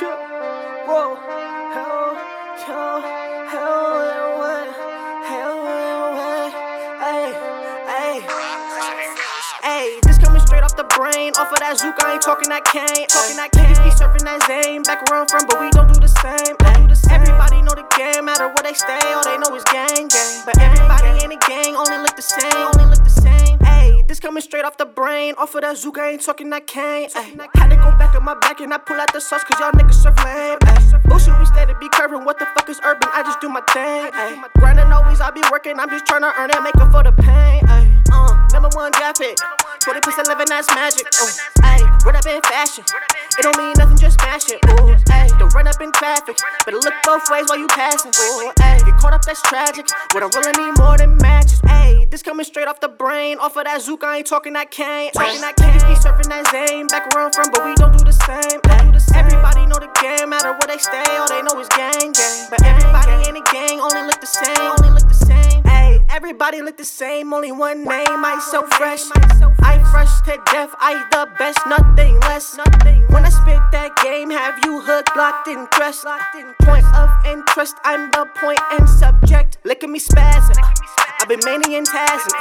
trip. Whoa, hell, hell, hell, what? Hell, what? Hey, hey. Hey, this coming straight off the brain. Off of that Zook, I ain't talking that cane. Talking that cane. Niggas be serving that Zane. Back where I'm from, but we don't do the same. Ay. Everybody know the game. Matter where they stay, all they know is gang, gang. But everybody in the gang only look the same. Ayy, this coming straight off the brain. Off of that Zook, I ain't talking that cane. Ayy, had to go back on my back and I pull out the sauce, cause y'all niggas serve lame. Bullshit, we steady be curving. What the fuck is urban? I just do my thing. Ayy, grinding always, I be working. I'm just trying to earn it, make up for the pain. Uh, number one draft pick. 20% living, that's magic. Ooh, ayy, run up in fashion. It don't mean nothing, just smash it. Ooh, ayy, don't run up in traffic. Better look both ways while you passing. Ooh, ayy, get caught up, that's tragic. What I really need more than matches. Ayy, coming straight off the brain. Off of that Zook, I ain't talking that cane. Talking that cane, be serving that Zane. Back where I'm from, but we don't do the same. Ayy, everybody know the game, matter where they stay. All they know is gang, gang. But everybody in the gang only look the same. Only look the same. Ayy, everybody look the same. Only one name, I so fresh. I fresh to death, I the best, nothing less. When I spit that game, have you hooked, locked in dress? Point of interest, I'm the point and subject. Look at me spazzing. I've been manian tasking.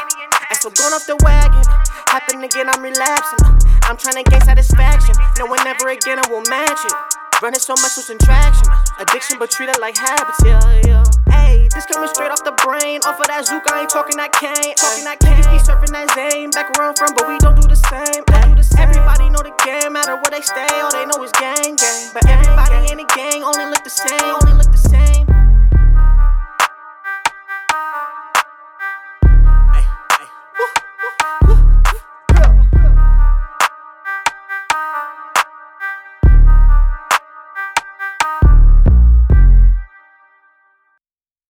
As so going off the wagon, happen again, I'm relapsing. I'm trying to gain satisfaction. No one ever again, I will match it. Running so much with traction. Addiction, but treat it like habits, yeah, yeah. Ayy, this coming straight off the brain. Off of that zook, I ain't talking that cane. Talking that cane. Niggas be surfing that zane. Back where I'm from, but we don't do the same. Ay, everybody know the game. Matter where they stay, all they know is gang, gang. But everybody in the gang only look the same.